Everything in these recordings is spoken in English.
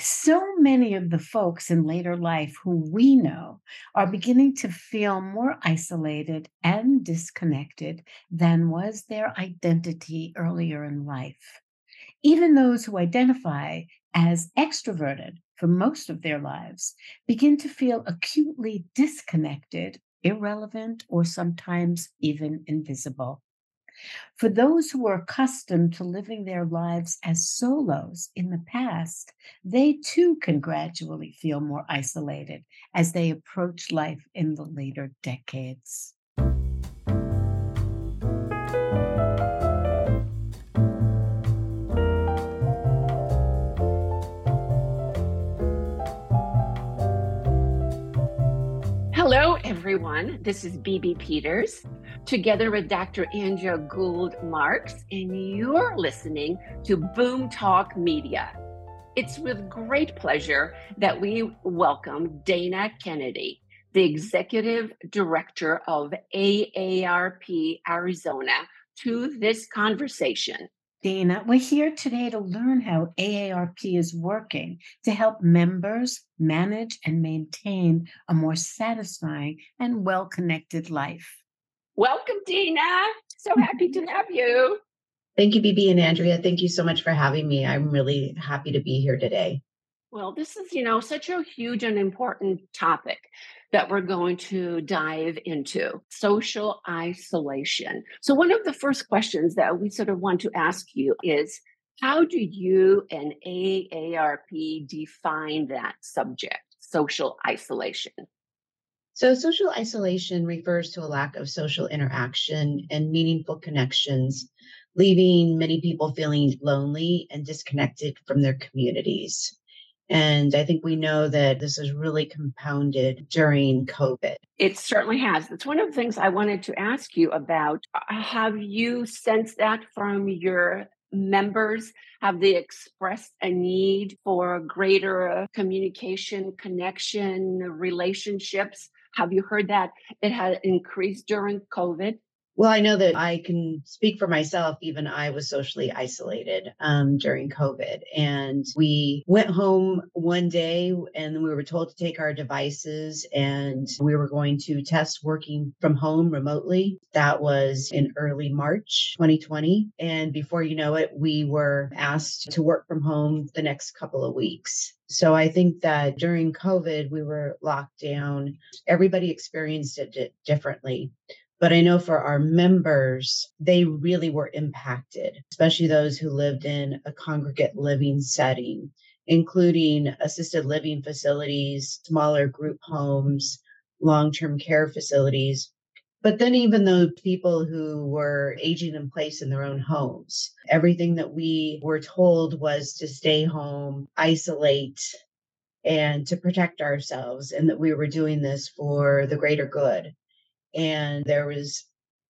So many of the folks in later life who we know are beginning to feel more isolated and disconnected than was their identity earlier in life. Even those who identify as extroverted for most of their lives begin to feel acutely disconnected, irrelevant, or sometimes even invisible. For those who were accustomed to living their lives as solos in the past, they too can gradually feel more isolated as they approach life in the later decades. Everyone. This is BB Peters, together with Dr. Andrea Gould Marks, and you're listening to Boom Talk Media. It's with great pleasure that we welcome Dana Kennedy, the Executive Director of AARP Arizona, to this conversation. Dana, we're here today to learn how AARP is working to help members manage and maintain a more satisfying and well connected life. Welcome, Dina. So mm-hmm. happy to have you. Thank you, BB and Andrea. Thank you so much for having me. I'm really happy to be here today. Well, this is, you know, such a huge and important topic that we're going to dive into social isolation. So, one of the first questions that we sort of want to ask you is how do you and AARP define that subject, social isolation? So, social isolation refers to a lack of social interaction and meaningful connections, leaving many people feeling lonely and disconnected from their communities. And I think we know that this is really compounded during COVID. It certainly has. That's one of the things I wanted to ask you about. Uh, have you sensed that from your members? Have they expressed a need for greater communication, connection, relationships? Have you heard that it had increased during COVID? Well, I know that I can speak for myself. Even I was socially isolated um, during COVID. And we went home one day and we were told to take our devices and we were going to test working from home remotely. That was in early March 2020. And before you know it, we were asked to work from home the next couple of weeks. So I think that during COVID, we were locked down. Everybody experienced it differently. But I know for our members, they really were impacted, especially those who lived in a congregate living setting, including assisted living facilities, smaller group homes, long term care facilities. But then, even those people who were aging in place in their own homes, everything that we were told was to stay home, isolate, and to protect ourselves, and that we were doing this for the greater good. And there was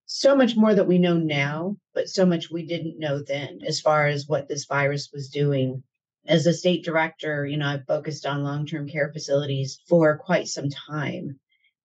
so much more that we know now, but so much we didn't know then as far as what this virus was doing. As a state director, you know, I've focused on long term care facilities for quite some time.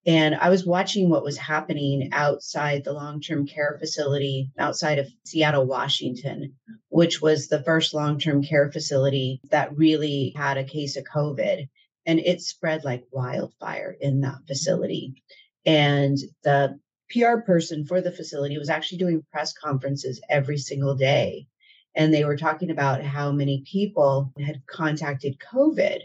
And I was watching what was happening outside the long term care facility outside of Seattle, Washington, which was the first long term care facility that really had a case of COVID. And it spread like wildfire in that facility. And the PR person for the facility was actually doing press conferences every single day. And they were talking about how many people had contacted COVID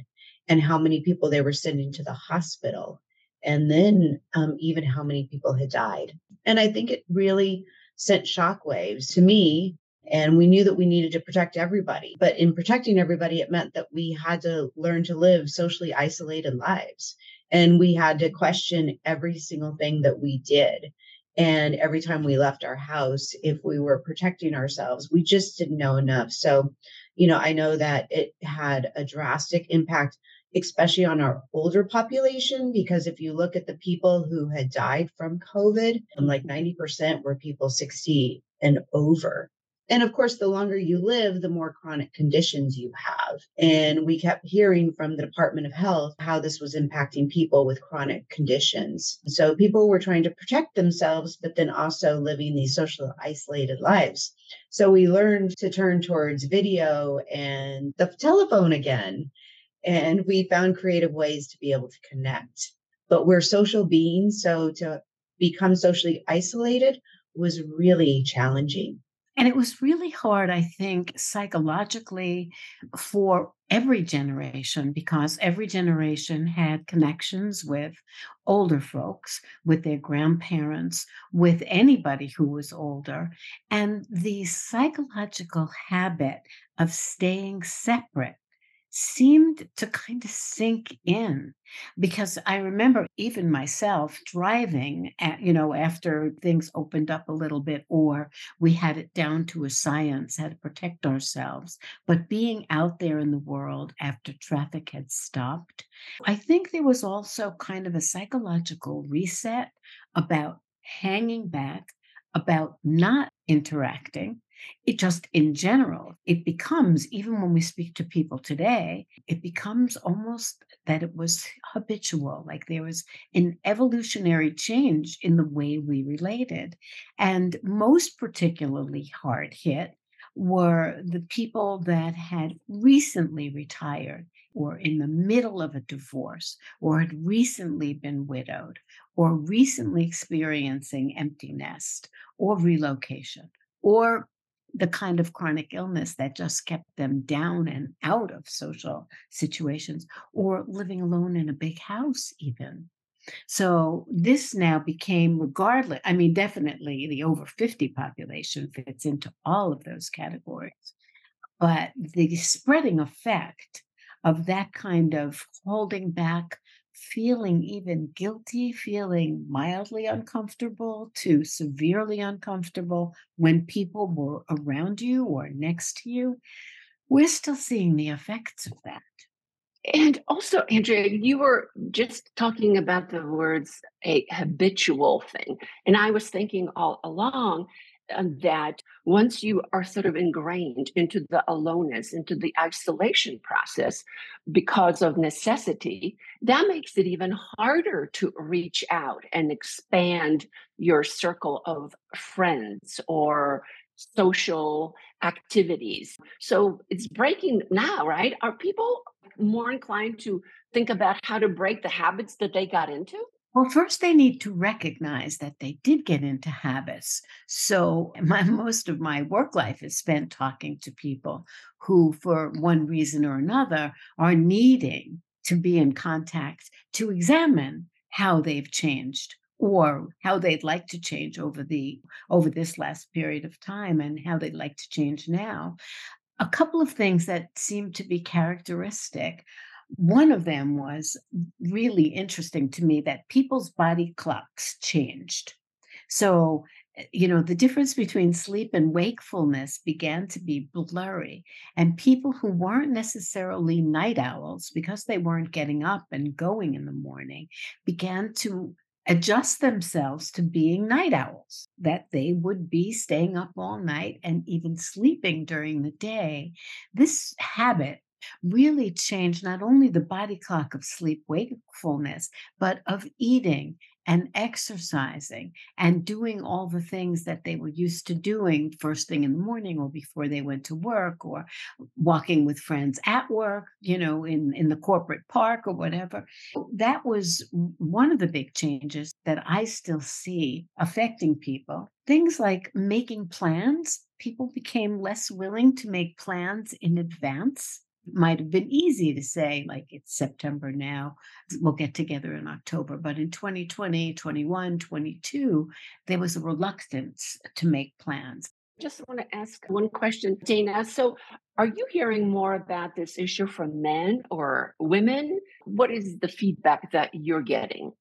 and how many people they were sending to the hospital. And then um, even how many people had died. And I think it really sent shockwaves to me. And we knew that we needed to protect everybody. But in protecting everybody, it meant that we had to learn to live socially isolated lives. And we had to question every single thing that we did. And every time we left our house, if we were protecting ourselves, we just didn't know enough. So, you know, I know that it had a drastic impact, especially on our older population, because if you look at the people who had died from COVID, like mm-hmm. 90% were people 60 and over. And of course, the longer you live, the more chronic conditions you have. And we kept hearing from the Department of Health how this was impacting people with chronic conditions. So people were trying to protect themselves, but then also living these social isolated lives. So we learned to turn towards video and the telephone again. and we found creative ways to be able to connect. But we're social beings, so to become socially isolated was really challenging. And it was really hard, I think, psychologically for every generation because every generation had connections with older folks, with their grandparents, with anybody who was older. And the psychological habit of staying separate seemed to kind of sink in because I remember even myself driving at, you know, after things opened up a little bit or we had it down to a science, how to protect ourselves. But being out there in the world after traffic had stopped, I think there was also kind of a psychological reset about hanging back, about not interacting it just in general, it becomes, even when we speak to people today, it becomes almost that it was habitual, like there was an evolutionary change in the way we related. And most particularly hard hit were the people that had recently retired or in the middle of a divorce or had recently been widowed or recently experiencing empty nest or relocation or the kind of chronic illness that just kept them down and out of social situations or living alone in a big house even. So this now became regardless i mean definitely the over 50 population fits into all of those categories but the spreading effect of that kind of holding back feeling even guilty, feeling mildly uncomfortable to severely uncomfortable when people were around you or next to you, we're still seeing the effects of that. And also, Andrea, you were just talking about the words a habitual thing. And I was thinking all along that once you are sort of ingrained into the aloneness, into the isolation process because of necessity, that makes it even harder to reach out and expand your circle of friends or social activities. So it's breaking now, right? Are people more inclined to think about how to break the habits that they got into? Well, first they need to recognize that they did get into habits. So, my, most of my work life is spent talking to people who, for one reason or another, are needing to be in contact to examine how they've changed or how they'd like to change over the over this last period of time and how they'd like to change now a couple of things that seem to be characteristic one of them was really interesting to me that people's body clocks changed. So, eh, you know, the difference between sleep and wakefulness began to be blurry. And people who weren't necessarily night owls, because they weren't getting up and going in the morning, began to adjust themselves to being night owls, that they would be staying up all night and even sleeping during the day. This habit really change not only the body clock of sleep wakefulness, but of eating and exercising and doing all the things that they were used to doing first thing in the morning or before they went to work or walking with friends at work you know in in the corporate park or whatever. That was one of the big changes that i still see affecting people. Things like making plans. People became less willing to make plans in advance might have been easy to say, like, it's September now, we'll get together in October. But in 2020, 21, 22, there was a reluctance to make plans. I just want to ask one question, Dana. So, are you hearing more about this issue from men or women? What is the feedback that you're getting?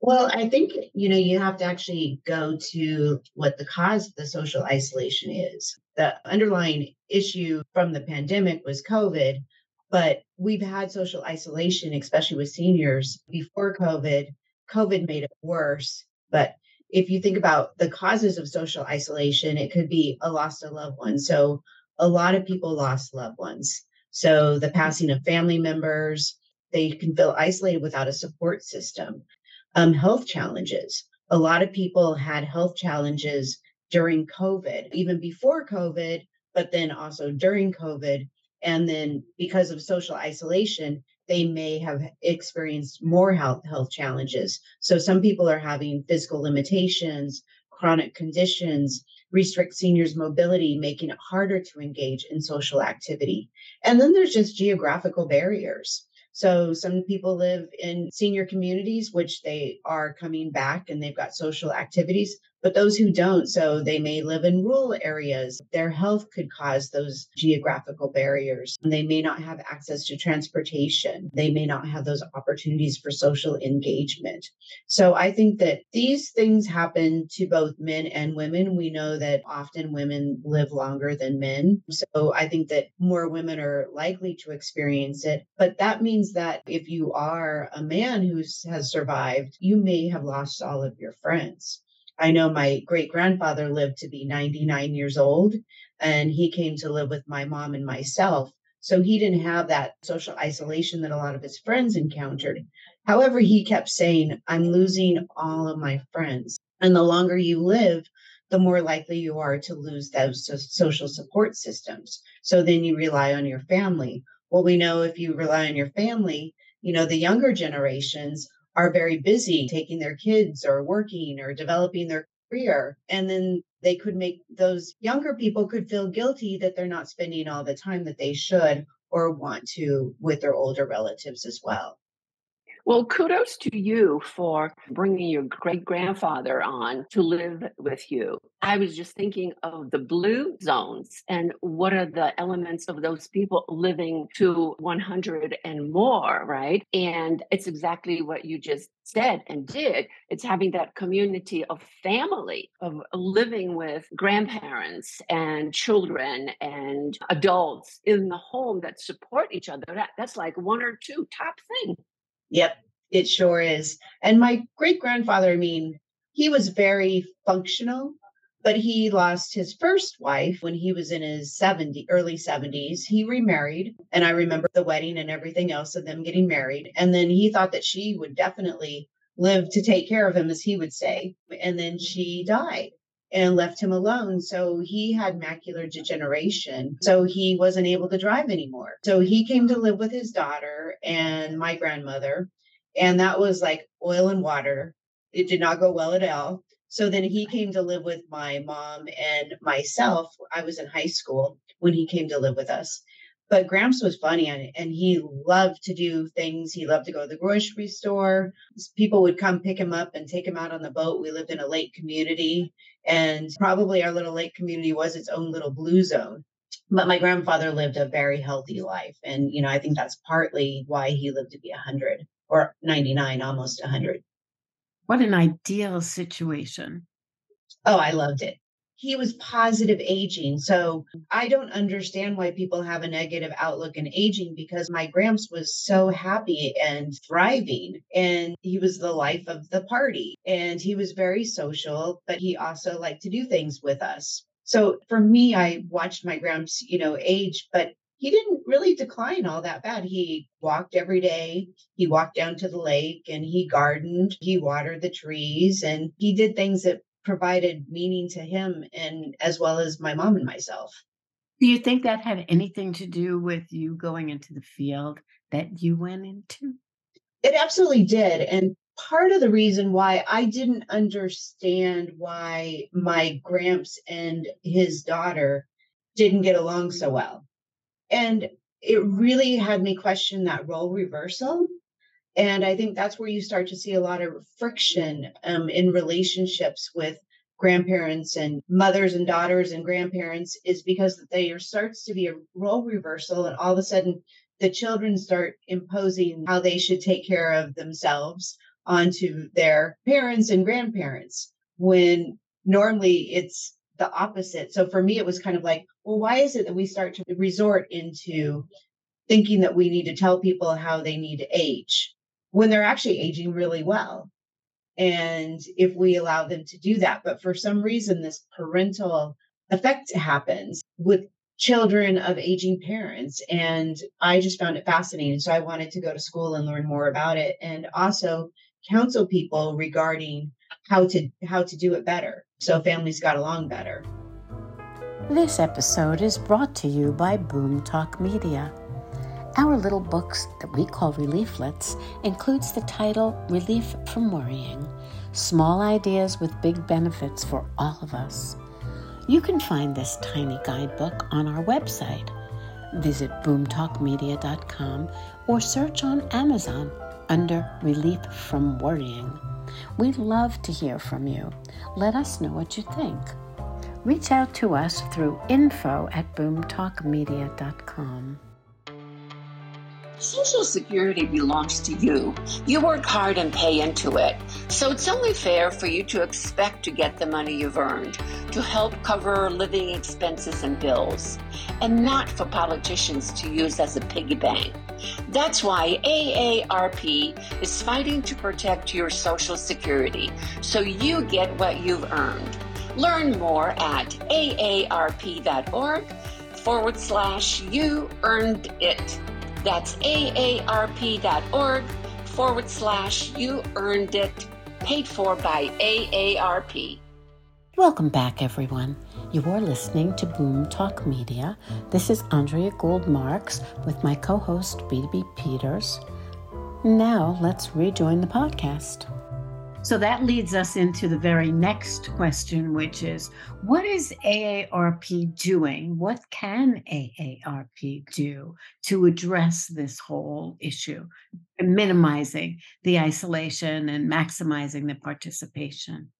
Well, I think, you know, you have to actually go to what the cause of the social isolation is. The underlying issue from the pandemic was COVID, but we've had social isolation, especially with seniors before COVID. COVID made it worse. But if you think about the causes of social isolation, it could be a loss of loved one. So a lot of people lost loved ones. So the passing of family members, they can feel isolated without a support system um, health challenges. A lot of people had health challenges during COVID, even before COVID, but then also during COVID. And then because of social isolation, they may have experienced more health health challenges. So some people are having physical limitations, chronic conditions, restrict seniors' mobility, making it harder to engage in social activity. And then there's just geographical barriers. So some people live in senior communities, which they are coming back and they've got social activities, but those who don't, so they may live in rural areas, their health could cause those geographical barriers. They may not have access to transportation. They may not have those opportunities for social engagement. So I think that these things happen to both men and women. We know that often women live longer than men. So I think that more women are likely to experience it. But that means that if you are a man who has survived, you may have lost all of your friends. I know my great grandfather lived to be 99 years old, and he came to live with my mom and myself. So he didn't have that social isolation that a lot of his friends encountered. However, he kept saying, I'm losing all of my friends. And the longer you live, the more likely you are to lose those social support systems. So then you rely on your family well, we know if you rely on your family, you know, the younger generations are very busy taking their kids or working or developing their career. And then they could make those younger people could feel guilty that they're not spending all the time that they should or want to with their older relatives as well. Well, kudos to you for bringing your great grandfather on to live with you. I was just thinking of the blue zones and what are the elements of those people living to 100 and more, right? And it's exactly what you just said and did. It's having that community of family, of living with grandparents and children and adults in the home that support each other. That, that's like one or two top thing. Yep, it sure is. And my great grandfather, I mean, he was very functional, but he lost his first wife when he was in his 70 early 70s. He remarried, and I remember the wedding and everything else of them getting married. And then he thought that she would definitely live to take care of him, as he would say. And then she died and left him alone. So he had macular degeneration. So he wasn't able to drive anymore. So he came to live with his daughter and my grandmother. And that was like oil and water. It did not go well at all. So then he came to live with my mom and myself. I was in high school when he came to live with us. But Gramps was funny and, and he loved to do things. He loved to go to the grocery store. People would come pick him up and take him out on the boat. We lived in a lake community, and probably our little lake community was its own little blue zone. But my grandfather lived a very healthy life. And, you know, I think that's partly why he lived to be 100 or 99, almost 100. What an ideal situation. Oh, I loved it. He was positive aging. So I don't understand why people have a negative outlook in aging because my Gramps was so happy and thriving. And he was the life of the party. And he was very social, but he also liked to do things with us. So for me, I watched my Gramps, you know, age, but he didn't really decline all that bad. He walked every day. He walked down to the lake and he gardened. He watered the trees and he did things that provided meaning to him and as well as my mom and myself. Do you think that had anything to do with you going into the field that you went into? It absolutely did. And part of the reason why I didn't understand why my Gramps and his daughter didn't get along so well and it really had me question that role reversal. And I think that's where you start to see a lot of friction um, in relationships with grandparents and mothers and daughters and grandparents is because there starts to be a role reversal and all of a sudden the children start imposing how they should take care of themselves onto their parents and grandparents when normally it's the opposite. So for me, it was kind of like, well, why is it that we start to resort into thinking that we need to tell people how they need to age when they're actually aging really well? And if we allow them to do that, but for some reason, this parental effect happens with children of aging parents. And I just found it fascinating. So I wanted to go to school and learn more about it and also counsel people regarding how to how to do it better so families got along better This episode is brought to you by Boom Talk Media. Our little books that we call Relieflets includes the title Relief from Worrying Small Ideas with Big Benefits for All of Us. You can find this tiny guidebook on our website. Visit boomtalkmedia.com or search on Amazon under Relief from Worrying. We'd love to hear from you. Let us know what you think. Reach out to us through info at boomtalkmedia.com. Social Security belongs to you. You work hard and pay into it. So it's only fair for you to expect to get the money you've earned to help cover living expenses and bills, and not for politicians to use as a piggy bank. That's why AARP is fighting to protect your Social Security so you get what you've earned. Learn more at aarp.org forward slash you earned it. That's aarp.org forward slash you earned it, paid for by AARP. Welcome back, everyone. You are listening to Boom Talk Media. This is Andrea Gould Marks with my co host, BB Peters. Now, let's rejoin the podcast. So that leads us into the very next question, which is what is AARP doing? What can AARP do to address this whole issue, minimizing the isolation and maximizing the participation?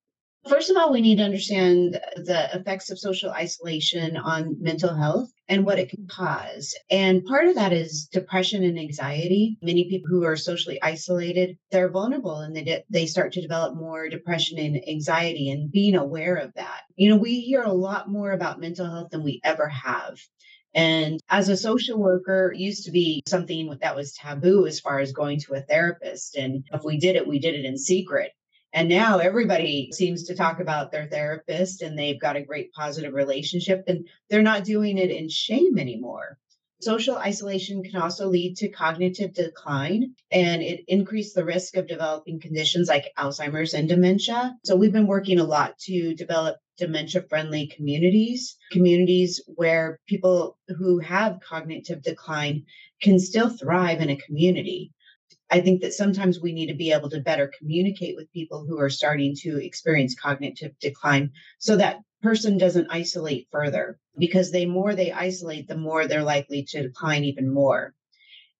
First of all, we need to understand the effects of social isolation on mental health and what it can cause. And part of that is depression and anxiety. Many people who are socially isolated, they're vulnerable and they de- they start to develop more depression and anxiety and being aware of that. You know, we hear a lot more about mental health than we ever have. And as a social worker, used to be something that was taboo as far as going to a therapist. And if we did it, we did it in secret. And now everybody seems to talk about their therapist and they've got a great positive relationship and they're not doing it in shame anymore. Social isolation can also lead to cognitive decline and it increased the risk of developing conditions like Alzheimer's and dementia. So we've been working a lot to develop dementia friendly communities, communities where people who have cognitive decline can still thrive in a community. I think that sometimes we need to be able to better communicate with people who are starting to experience cognitive decline so that person doesn't isolate further because the more they isolate, the more they're likely to decline even more.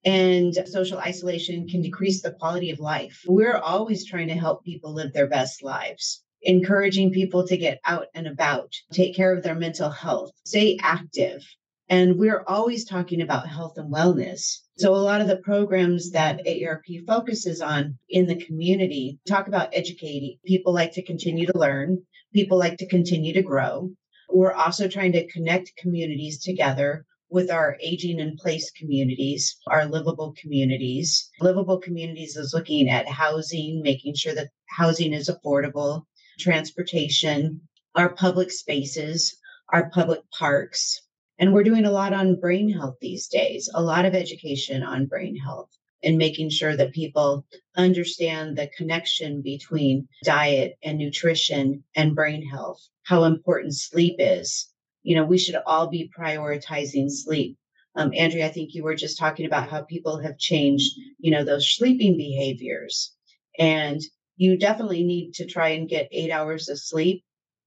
And social isolation can decrease the quality of life. We're always trying to help people live their best lives, encouraging people to get out and about, take care of their mental health, stay active. And we're always talking about health and wellness. So a lot of the programs that AARP focuses on in the community talk about educating. People like to continue to learn. People like to continue to grow. We're also trying to connect communities together with our aging in place communities, our livable communities. Livable communities is looking at housing, making sure that housing is affordable, transportation, our public spaces, our public parks, and we're doing a lot on brain health these days, a lot of education on brain health and making sure that people understand the connection between diet and nutrition and brain health, how important sleep is. You know, we should all be prioritizing sleep. Um, Andrea, I think you were just talking about how people have changed, you know, those sleeping behaviors. And you definitely need to try and get eight hours of sleep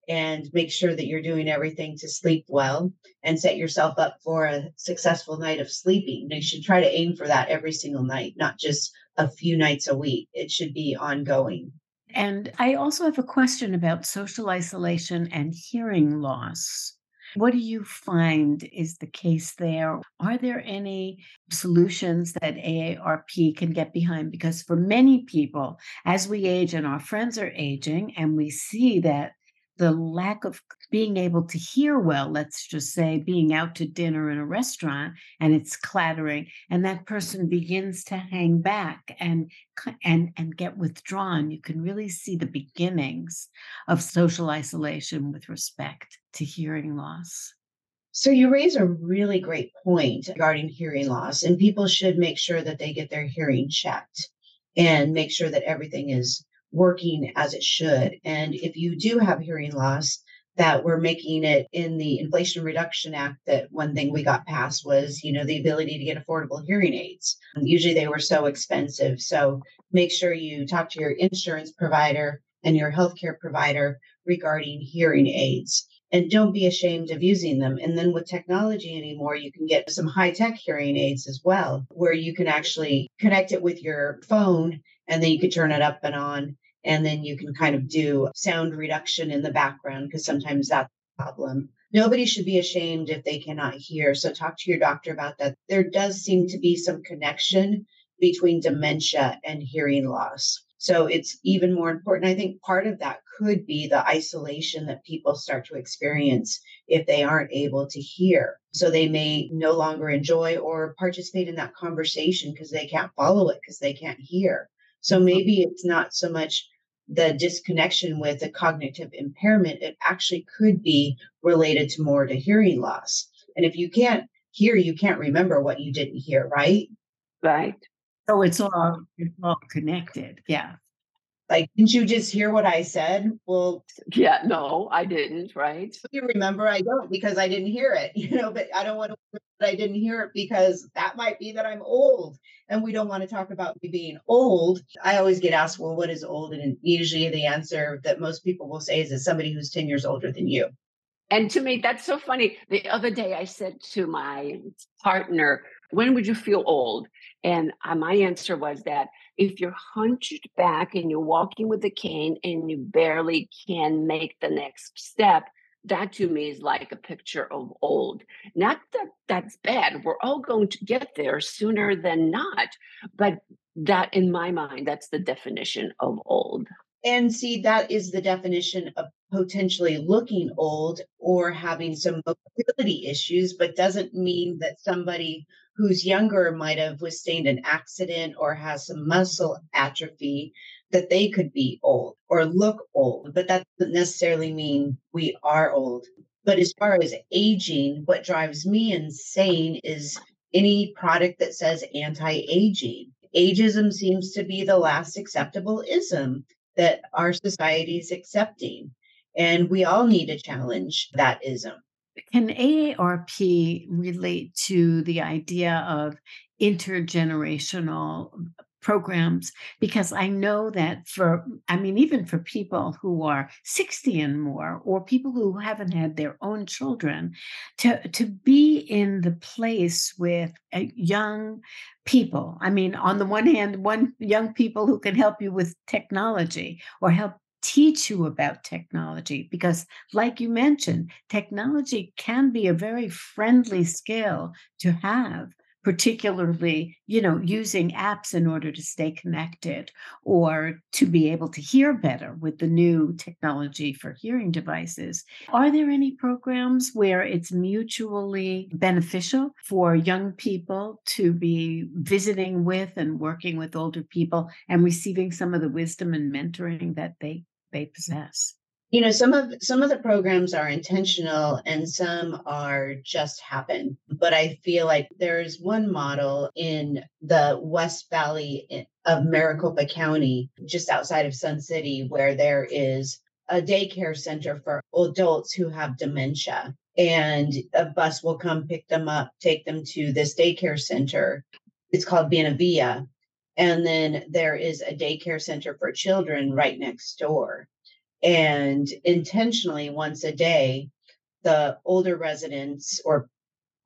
and make sure that you're doing everything to sleep well and set yourself up for a successful night of sleeping. You should try to aim for that every single night, not just a few nights a week. It should be ongoing. And I also have a question about social isolation and hearing loss. What do you find is the case there? Are there any solutions that AARP can get behind? Because for many people, as we age and our friends are aging, and we see that the lack of being able to hear well, let's just say being out to dinner in a restaurant and it's clattering and that person begins to hang back and and and get withdrawn, you can really see the beginnings of social isolation with respect to hearing loss. So you raise a really great point regarding hearing loss and people should make sure that they get their hearing checked and make sure that everything is working as it should. And if you do have hearing loss, that we're making it in the Inflation Reduction Act that one thing we got passed was, you know, the ability to get affordable hearing aids. Usually they were so expensive. So make sure you talk to your insurance provider and your healthcare provider regarding hearing aids. And don't be ashamed of using them. And then with technology anymore, you can get some high tech hearing aids as well, where you can actually connect it with your phone and then you can turn it up and on and then you can kind of do sound reduction in the background because sometimes that's a problem. Nobody should be ashamed if they cannot hear. So talk to your doctor about that. There does seem to be some connection between dementia and hearing loss. So it's even more important. I think part of that could be the isolation that people start to experience if they aren't able to hear. So they may no longer enjoy or participate in that conversation because they can't follow it because they can't hear. So mm-hmm. maybe it's not so much the disconnection with a cognitive impairment. It actually could be related to more to hearing loss. And if you can't hear, you can't remember what you didn't hear, right? Right. So it's all it's all connected. Yeah. Like, didn't you just hear what I said? Well, yeah, no, I didn't, right? You remember I don't because I didn't hear it, you know, but I don't want to I didn't hear it because that might be that I'm old and we don't want to talk about me being old. I always get asked, well, what is old? And usually the answer that most people will say is it's somebody who's 10 years older than you. And to me, that's so funny. The other day I said to my partner, when would you feel old? And uh, my answer was that if you're hunched back and you're walking with a cane and you barely can make the next step, that to me is like a picture of old. Not that that's bad. We're all going to get there sooner than not. But that, in my mind, that's the definition of old. And see, that is the definition of potentially looking old or having some mobility issues, but doesn't mean that somebody who's younger might have withstood an accident or has some muscle atrophy that they could be old or look old, but that doesn't necessarily mean we are old. But as far as aging, what drives me insane is any product that says anti aging. Ageism seems to be the last acceptable ism that our society is accepting. And we all need to challenge that ism. Can AARP relate to the idea of intergenerational programs because I know that for, I mean, even for people who are 60 and more, or people who haven't had their own children, to, to be in the place with uh, young people. I mean, on the one hand, one young people who can help you with technology or help teach you about technology because like you mentioned technology can be a very friendly skill to have particularly you know using apps in order to stay connected or to be able to hear better with the new technology for hearing devices. Are there any programs where it's mutually beneficial for young people to be visiting with and working with older people and receiving some of the wisdom and mentoring that they they possess you know some of some of the programs are intentional and some are just happen but i feel like there's one model in the west valley eh, of maricopa county just outside of sun city where there is a daycare center for adults who have dementia and a bus will come pick them up take them to this daycare center it's called Via. And then there is a daycare center for children right next door and intentionally, once a day, the older residents or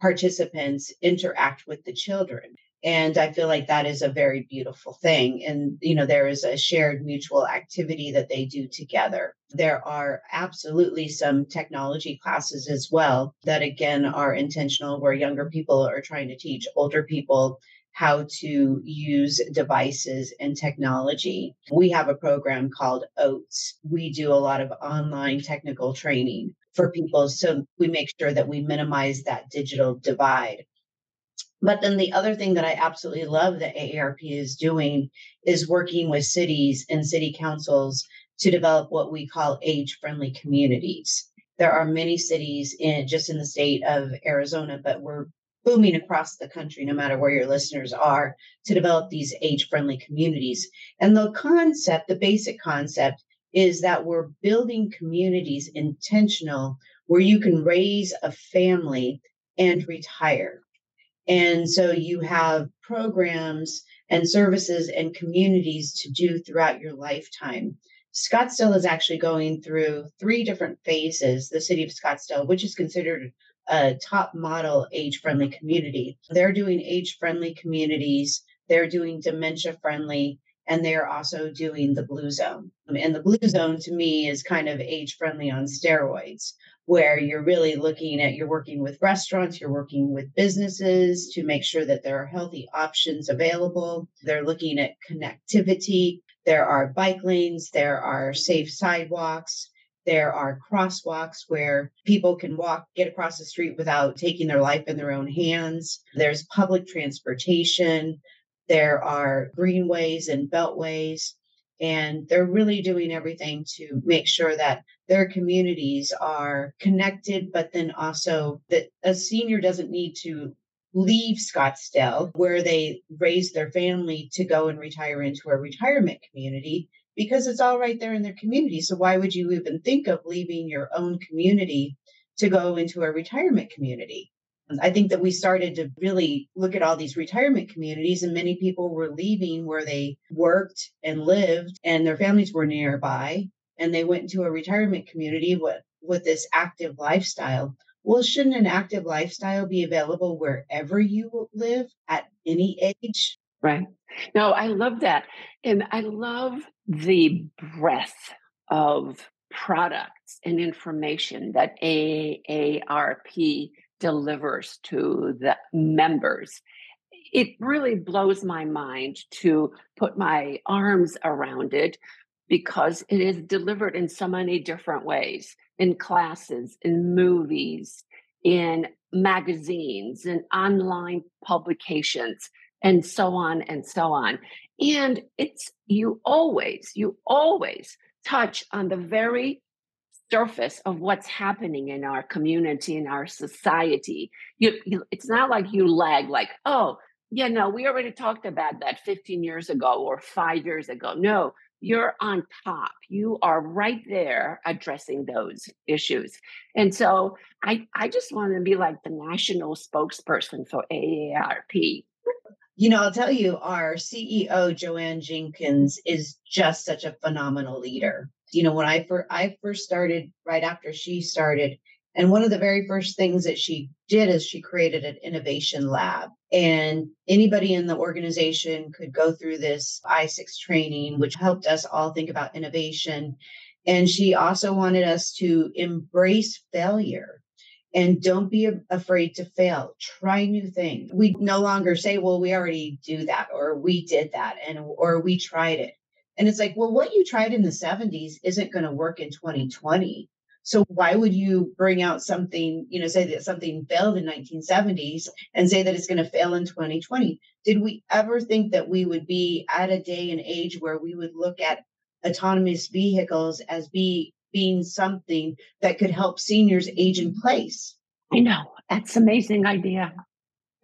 participants interact with the children. And I feel like that is a very beautiful thing. And, you know, there is a shared mutual activity that they do together. There are absolutely some technology classes as well that, again, are intentional where younger people are trying to teach older people how to use devices and technology. We have a program called OATS. We do a lot of online technical training for people. So we make sure that we minimize that digital divide. But then the other thing that I absolutely love that AARP is doing is working with cities and city councils to develop what we call age friendly communities. There are many cities in just in the state of Arizona, but we're booming across the country, no matter where your listeners are, to develop these age friendly communities. And the concept, the basic concept, is that we're building communities intentional where you can raise a family and retire. And so you have programs and services and communities to do throughout your lifetime. Scottsdale is actually going through three different phases. The city of Scottsdale, which is considered a top model age friendly community, they're doing age friendly communities, they're doing dementia friendly, and they're also doing the blue zone. And the blue zone to me is kind of age friendly on steroids, where you're really looking at you're working with restaurants, you're working with businesses to make sure that there are healthy options available. They're looking at connectivity. There are bike lanes, there are safe sidewalks. There are crosswalks where people can walk, get across the street without taking their life in their own hands. There's public transportation. There are greenways and beltways, and they're really doing everything to make sure that their communities are connected, but then also that a senior doesn't need to leave Scottsdale, where they raise their family to go and retire into a retirement community because it's all right there in their community. So why would you even think of leaving your own community to go into a retirement community? I think that we started to really look at all these retirement communities, and many people were leaving where they worked and lived, and their families were nearby, and they went into a retirement community with, with this active lifestyle. Well, shouldn't an active lifestyle be available wherever you live at any age? Right. No, I love that. And I love the breadth of products and information that AARP delivers to the members. It really blows my mind to put my arms around it because it is delivered in so many different ways in classes, in movies, in magazines, in online publications, and so on and so on. And it's you always, you always touch on the very surface of what's happening in our community in our society. You, you, it's not like you lag like oh yeah no we already talked about that 15 years ago or 5 years ago. No you're on top. You are right there addressing those issues. And so i i just want to be like the national spokesperson for aarp you know, I'll tell you, our CEO, Jo Ann Jenkins, is just such a phenomenal leader you know, when I first I first started right after she started, and one of the very first things that she did is she created an innovation lab. And anybody in the organization could go through this I6 training, which helped us all think about innovation. And she also wanted us to embrace failure and don't be afraid to fail. Try new things. We no longer say, well, we already do that, or we did that, and or we tried it. And it's like, well, what you tried in the 70s isn't going to work in 2020. So why would you bring out something, you know, say that something failed in 1970s and say that it's going to fail in 2020? Did we ever think that we would be at a day and age where we would look at autonomous vehicles as be being something that could help seniors age in place? I know. That's an amazing idea.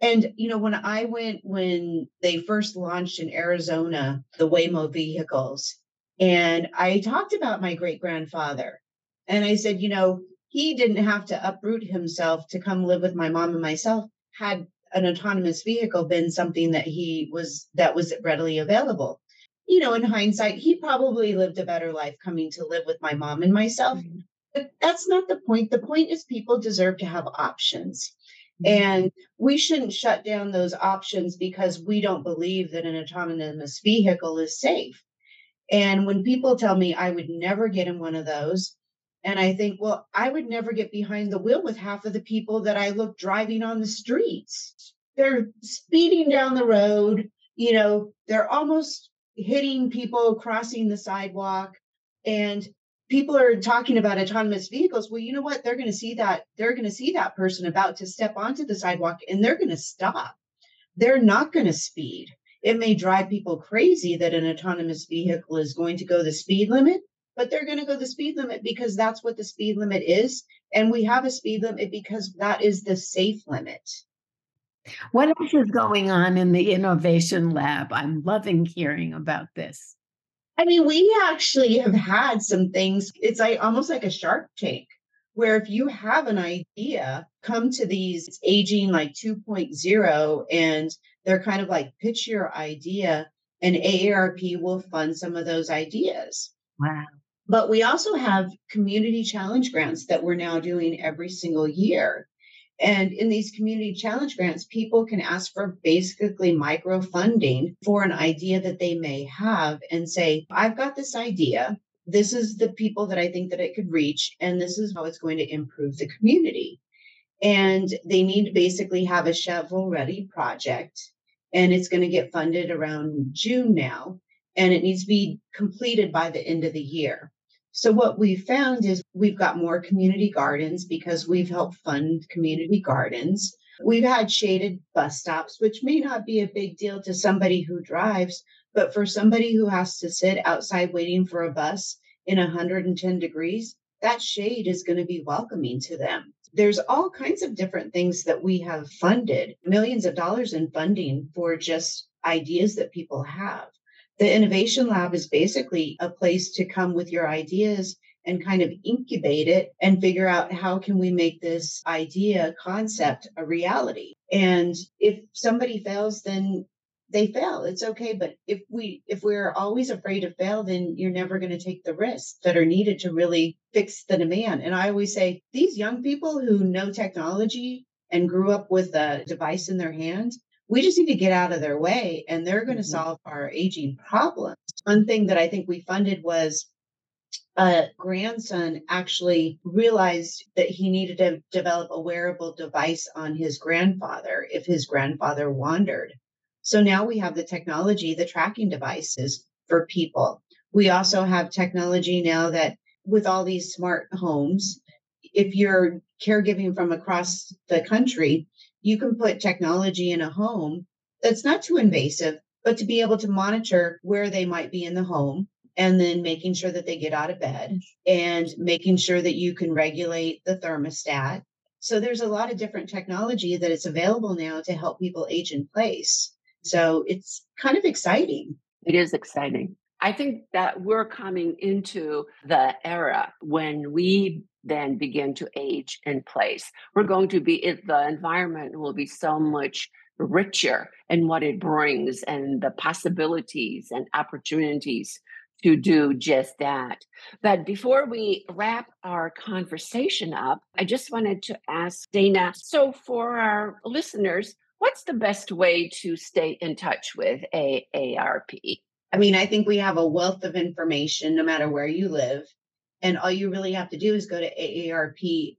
And, you know, when I went, when they first launched in Arizona, the Waymo vehicles, and I talked about my great grandfather, and I said, you know, he didn't have to uproot himself to come live with my mom and myself had an autonomous vehicle been something that he was that was readily available you know in hindsight he probably lived a better life coming to live with my mom and myself mm-hmm. but that's not the point the point is people deserve to have options and we shouldn't shut down those options because we don't believe that an autonomous vehicle is safe. And when people tell me I would never get in one of those, and I think, well, I would never get behind the wheel with half of the people that I look driving on the streets. They're speeding down the road, you know, they're almost hitting people crossing the sidewalk. And people are talking about autonomous vehicles. Well you know what? They're going to see that they're going to see that person about to step onto the sidewalk and they're going to stop. They're not going to speed. It may drive people crazy that an autonomous vehicle is going to go the speed limit but they're going to go the speed limit because that's what the speed limit is and we have a speed limit because that is the safe limit what else is going on in the innovation lab i'm loving hearing about this I mean, we actually have had some things. It's like almost like a shark tank where if you have an idea, come to these aging like 2.0 and they're kind of like pitch your idea and AARP will fund some of those ideas. Wow. But we also have community challenge grants that we're now doing every single year. And in these community challenge grants, people can ask for basically micro funding for an idea that they may have and say, I've got this idea. This is the people that I think that it could reach, and this is how it's going to improve the community. And they need to basically have a shovel ready project, and it's going to get funded around June now, and it needs to be completed by the end of the year. So what we've found is we've got more community gardens because we've helped fund community gardens. We've had shaded bus stops, which may not be a big deal to somebody who drives, but for somebody who has to sit outside waiting for a bus in 110 degrees, that shade is going to be welcoming to them. There's all kinds of different things that we have funded, millions of dollars in funding for just ideas that people have. The Innovation Lab is basically a place to come with your ideas and kind of incubate it and figure out how can we make this idea concept a reality. And if somebody fails, then they fail. It's okay. But if we if we're always afraid to fail, then you're never going to take the risks that are needed to really fix the demand. And I always say these young people who know technology and grew up with a device in their hand, we just need to get out of their way and they're going to mm-hmm. solve our aging problems. One thing that I think we funded was a grandson actually realized that he needed to develop a wearable device on his grandfather if his grandfather wandered. So now we have the technology, the tracking devices for people. We also have technology now that with all these smart homes, if you're caregiving from across the country, you can put technology in a home that's not too invasive, but to be able to monitor where they might be in the home and then making sure that they get out of bed mm. and making sure that you can regulate the thermostat. So there's a lot of different technology that is available now to help people age in place. So it's kind of exciting. It is exciting. I think that we're coming into the era when we then begin to age in place. We're going to be, it, the environment will be so much richer in what it brings and the possibilities and opportunities to do just that. But before we wrap our conversation up, I just wanted to ask Dana so, for our listeners, what's the best way to stay in touch with AARP? I mean, I think we have a wealth of information no matter where you live. And all you really have to do is go to aarp.org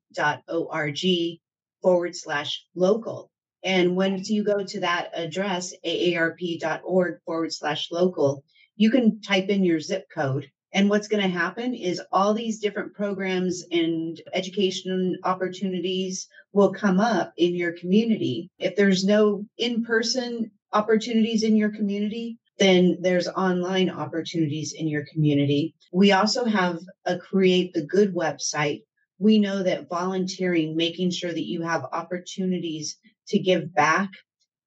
forward slash local. And once you go to that address, aarp.org forward slash local, you can type in your zip code. And what's going to happen is all these different programs and education opportunities will come up in your community. If there's no in person opportunities in your community, then there's online opportunities in your community. We also have a Create the Good website. We know that volunteering, making sure that you have opportunities to give back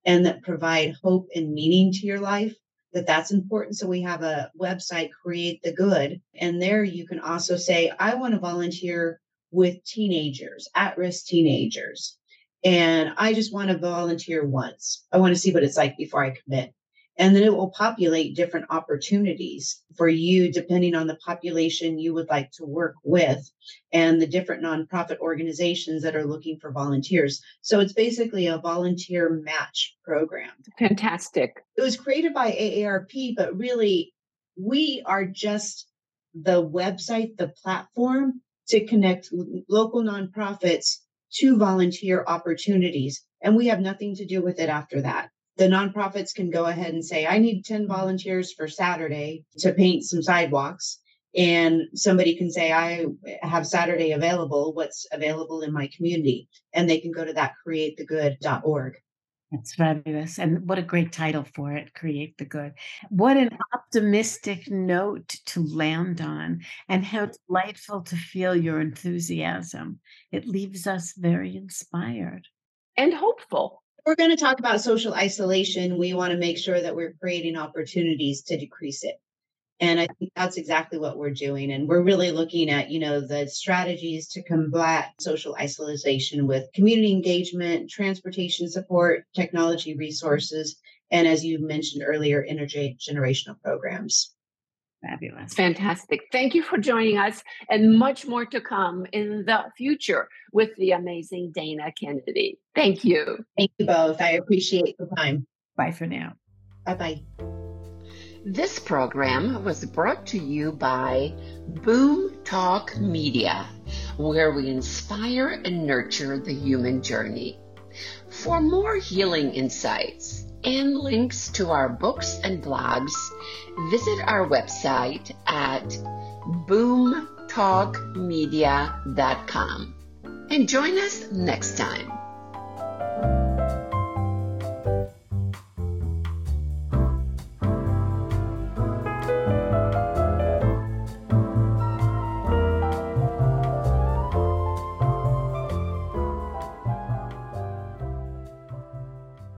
and that provide hope and meaning to your life, that that's important. So we have a website, Create the Good. And there you can also say, I want to volunteer with teenagers, at risk teenagers. And I just want to volunteer once. I want to see what it's like before I commit. And then it will populate different opportunities for you, depending on the population you would like to work with and the different nonprofit organizations that are looking for volunteers. So it's basically a volunteer match program. Fantastic. It was created by AARP, but really, we are just the website, the platform to connect local nonprofits to volunteer opportunities. And we have nothing to do with it after that the nonprofits can go ahead and say, I need 10 volunteers for Saturday to paint some sidewalks. And somebody can say, I have Saturday available. What's available in my community? And they can go to that createthegood.org. That's fabulous. And what a great title for it, Create the Good. What an optimistic note to land on, and how delightful to feel your enthusiasm. It leaves us very inspired and hopeful we're going to talk about social isolation, we want to make sure that we're creating opportunities to decrease it. And I think that's exactly what we're doing. And we're really looking at, you know, the strategies to combat social isolation with community engagement, transportation support, technology resources, and as you mentioned earlier, intergenerational programs. Fabulous. Fantastic. Thank you for joining us and much more to come in the future with the amazing Dana Kennedy. Thank you. Thank you both. I appreciate the time. Bye for now. Bye bye. This program was brought to you by Boom Talk Media, where we inspire and nurture the human journey. For more healing insights, and links to our books and blogs, visit our website at boomtalkmedia.com. And join us next time.